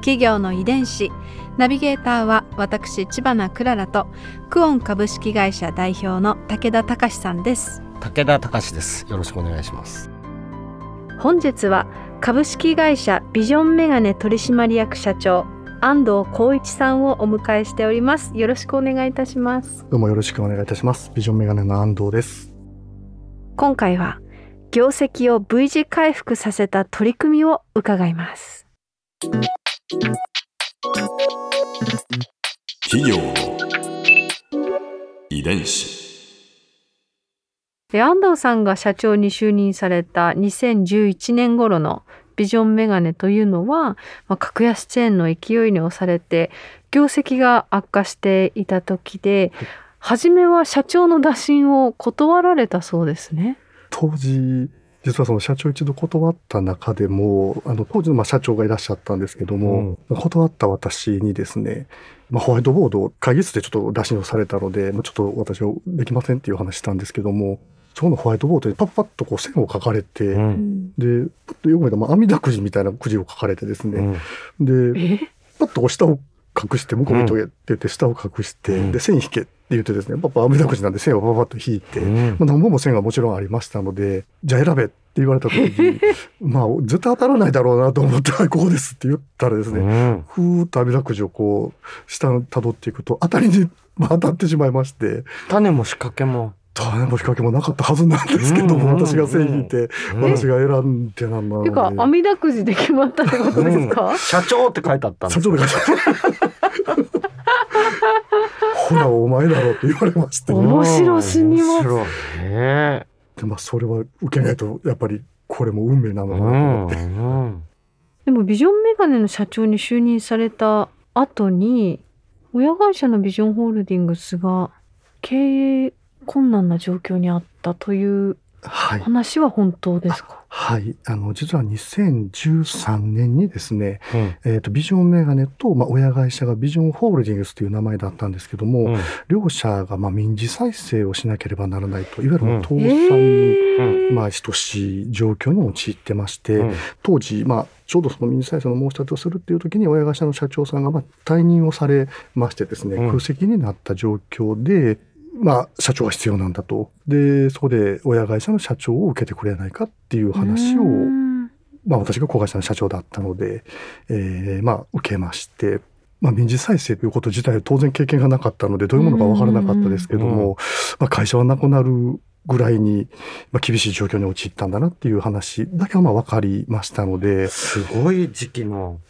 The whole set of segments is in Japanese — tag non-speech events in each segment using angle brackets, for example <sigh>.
企業の遺伝子。ナビゲーターは私千葉なクララとクオン株式会社代表の武田隆さんです。武田隆です。よろしくお願いします。本日は株式会社ビジョンメガネ取締役社長安藤光一さんをお迎えしております。よろしくお願いいたします。どうもよろしくお願いいたします。ビジョンメガネの安藤です。今回は業績を V 字回復させた取り組みを伺います企業の遺伝子。で安藤さんが社長に就任された2011年頃のビジョンメガネというのは、まあ、格安チェーンの勢いに押されて業績が悪化していた時で、初めは社長の打診を断られたそうですね。当時実はその社長一度断った中でもあの当時のまあ社長がいらっしゃったんですけども、うん、断った私にですね、まあ、ホワイトボードを会議室でちょっと打診をされたのでちょっと私はできませんっていう話したんですけどもそのホワイトボードでパッパッとこう線を書かれて、うん、でパッとよく見たら、まあ、網だくじみたいなくじを書かれてですね、うん、でパッとこう下を隠して向こう見とけって言って下を隠して、うん、で線引けって言ってですねパッパ網だくじなんで線をパパッと引いて、うん、まあ、何本も線がもちろんありましたのでじゃあ選べって言われた時に <laughs> まあ絶対当たらないだろうなと思って「こうです」って言ったらですね、うん、ふーっと網だくじをこう下をたどっていくと当たりに当たってしまいまして。種も仕掛けも。種も仕掛けもなかったはずなんですけども、私が線引いて、私が選んでなんなので。ていうか、網だくじで決まったってことですか、社長って書いてあったんです社長って書いてあった。ほら、お前だろうって言われまして、面白すぎます。ね、で、まあ、それは受けないと、やっぱり、これも運命なのかなと思って。でも、ビジョンメガネの社長に就任された後に、親会社のビジョンホールディングスが経営困難な状況にあったという話は本当ですか、はい、はい、あの実は2013年にですね、うん、えーと、ビジョンメガネと、まあ、親会社がビジョンホールディングスという名前だったんですけども、うん、両者が、まあ、民事再生をしなければならないといわゆる倒産に、うん、まあ、等しい状況に陥ってまして、当時、まあ、ちょうどその民事再生の申し立てをするっていう時に親会社の社長さんがまあ退任をされましてですね、空席になった状況で、まあ、社長が必要なんだと。で、そこで親会社の社長を受けてくれないかっていう話を、まあ、私が子会社の社長だったので、えー、まあ、受けまして、まあ、民事再生ということ自体は当然経験がなかったので、どういうものか分からなかったですけども、まあ、会社はなくなるぐらいに、まあ、厳しい状況に陥ったんだなっていう話だけはまあ分かりましたので。すごい時期の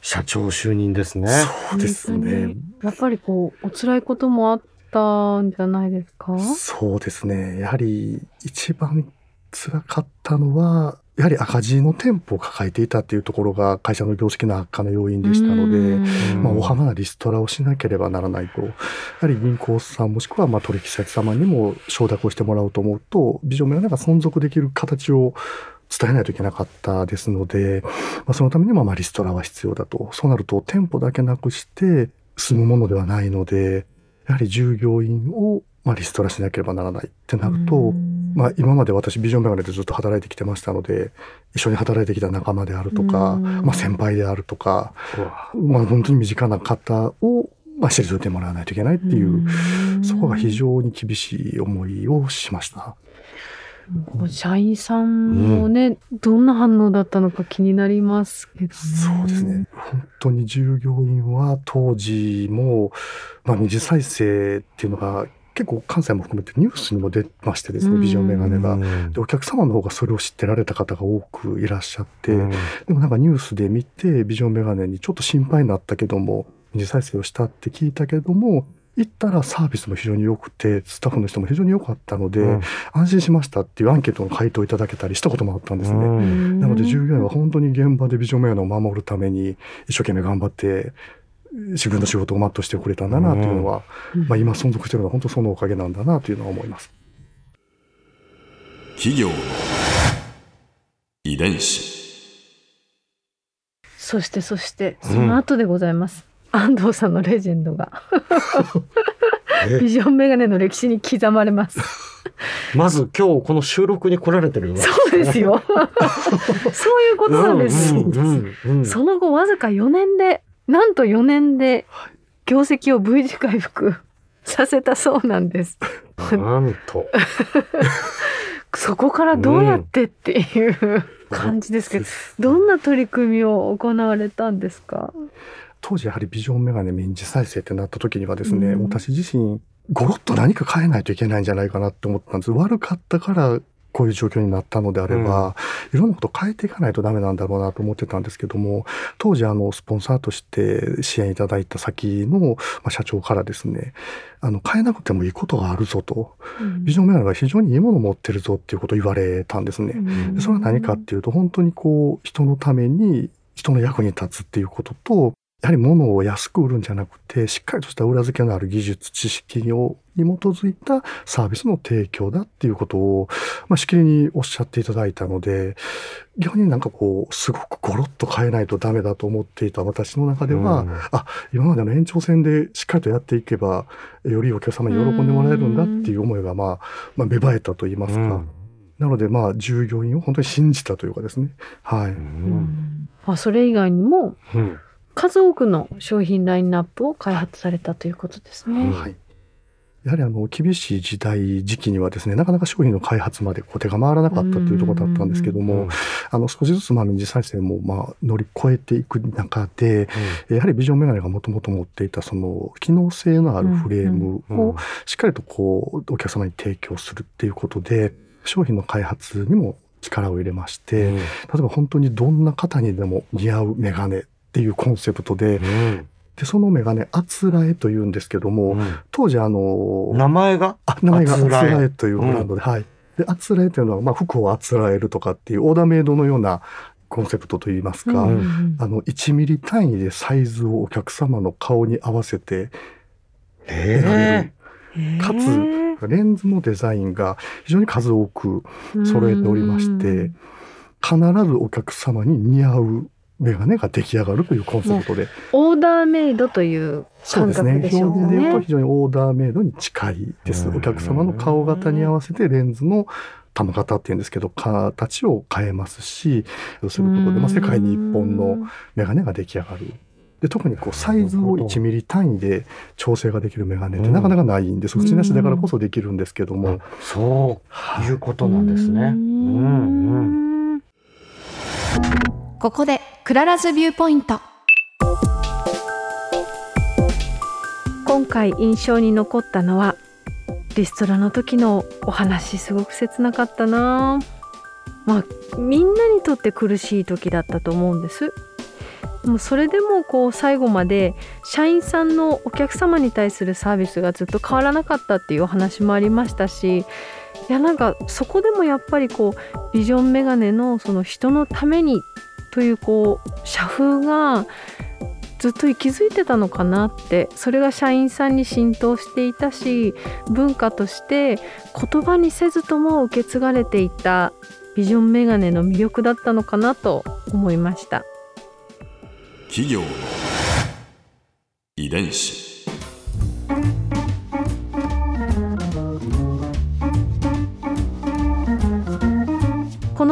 社長就任ですね。そうですね。やっぱりこう、お辛いこともあって、ったんじゃないですか？そうですね。やはり一番辛かったのは、やはり赤字の店舗を抱えていたっていうところが会社の業績の悪化の要因でしたので、まあ、大幅なリストラをしなければならないと。やはり銀行さんもしくはまあ取引先様にも承諾をしてもらおうと思うと、ビジョンメが存続できる形を伝えないといけなかったですので、まあ、そのためにもまあリストラは必要だと。そうなると店舗だけなくして済むものではないので、やはり従業員をまあ、リストラしなければならないってなると、まあ、今まで私ビジョンメガネでずっと働いてきてましたので一緒に働いてきた仲間であるとか、まあ、先輩であるとか、まあ、本当に身近な方を、まあ、退いてもらわないといけないっていうそこが非常に厳しい思いをしました。社員さんもね、うん、どんな反応だったのか気になりますけどね。そうですね。本当に従業員は当時も、まあ、二次再生っていうのが結構関西も含めてニュースにも出ましてですね、ビジョンメガネが。で、お客様の方がそれを知ってられた方が多くいらっしゃって、でもなんかニュースで見て、ビジョンメガネにちょっと心配になったけども、二次再生をしたって聞いたけども、行ったらサービスも非常に良くてスタッフの人も非常に良かったので、うん、安心しましたっていうアンケートの回答いただけたりしたこともあったんですね。なので従業員は本当に現場でビジョンメガネを守るために一生懸命頑張って自分の仕事を全うしてくれたんだなというのは、まあ、今存続しているのは本当そのおかげなんだなというのは思います。企業遺伝子。そしてそしてその後でございます、うん、安藤さんのレジェンドが。<laughs> ビジョンメガネの歴史に刻まれます。まず今日この収録に来られてるそうですよ。<laughs> そういうことなんです、うんうんうん、その後わずか4年でなんと4年で業績を V 字回復 <laughs> させたそうなんです。なんと。そこからどうやってっていう、感じですけど、どんな取り組みを行われたんですか？当時やはりビジョンメガネ民事再生ってなった時にはですね、うん、私自身ゴロッと何か変えないといけないんじゃないかなって思ったんです。悪かったからこういう状況になったのであれば、うん、いろんなこと変えていかないとダメなんだろうなと思ってたんですけども当時あのスポンサーとして支援いただいた先の、ま社長からですねあの変えなくてもいいことがあるぞと、うん、ビジョンメガネが非常にいいものを持ってるぞっていうことを言われたんですね。でそれは何かっていうと本当にこう人のために人の役に立つっていうこととやはり物を安く売るんじゃなくて、しっかりとした裏付けのある技術、知識をに基づいたサービスの提供だっていうことを、まあ、しきりにおっしゃっていただいたので、逆になんかこう、すごくゴロッと変えないとダメだと思っていた私の中では、うん、あ、今までの延長線でしっかりとやっていけば、よりお客様に喜んでもらえるんだっていう思いが、まあ、まあ、芽生えたと言いますか。うんなので、まあ、従業員を本当に信じたというかですね。はい。うん、あそれ以外にも、うん、数多くの商品ラインナップを開発されたということですね。はい。やはりあの厳しい時代時期にはですねなかなか商品の開発までこう手が回らなかったというところだったんですけどもあの少しずつまあ民事再生もまあ乗り越えていく中で、うん、やはりビジョンメガネがもともと持っていたその機能性のあるフレームをしっかりとこうお客様に提供するっていうことで商品の開発にも力を入れまして、うん、例えば本当にどんな方にでも似合うメガネっていうコンセプトで、うん、でそのメガネあつらえというんですけども、うん、当時あの名前があ名前があつらえというブランドで、はい。であつらえというのは、まあ、服をあつらえるとかっていうオーダーメイドのようなコンセプトといいますか、うん、あの1ミリ単位でサイズをお客様の顔に合わせて選べる。かつレンズのデザインが非常に数多く揃えておりまして、必ずお客様に似合うメガネが出来上がるというコンセプトで。オーダーメイドという感覚でしょうね。そうですね。表現で言うと非常にオーダーメイドに近いです。お客様の顔型に合わせてレンズの玉型っていうんですけど、形を変えますし、することで、まあ、世界に一本のメガネが出来上がる。で特にこうサイズを1ミリ単位で調整ができるメガネってなかなかないんです。縁なしだからこそできるんですけども。そういうことなんですね。うんうん。ここでクララズ viewpoint。今回印象に残ったのはリストラの時のお話すごく切なかったな。まあみんなにとって苦しい時だったと思うんです。もうそれでもこう最後まで社員さんのお客様に対するサービスがずっと変わらなかったっていうお話もありましたしいやなんかそこでもやっぱりこうビジョンメガネのその人のためにというこう社風がずっと息づいてたのかなってそれが社員さんに浸透していたし文化として言葉にせずとも受け継がれていたビジョンメガネの魅力だったのかなと思いました。企業遺伝子。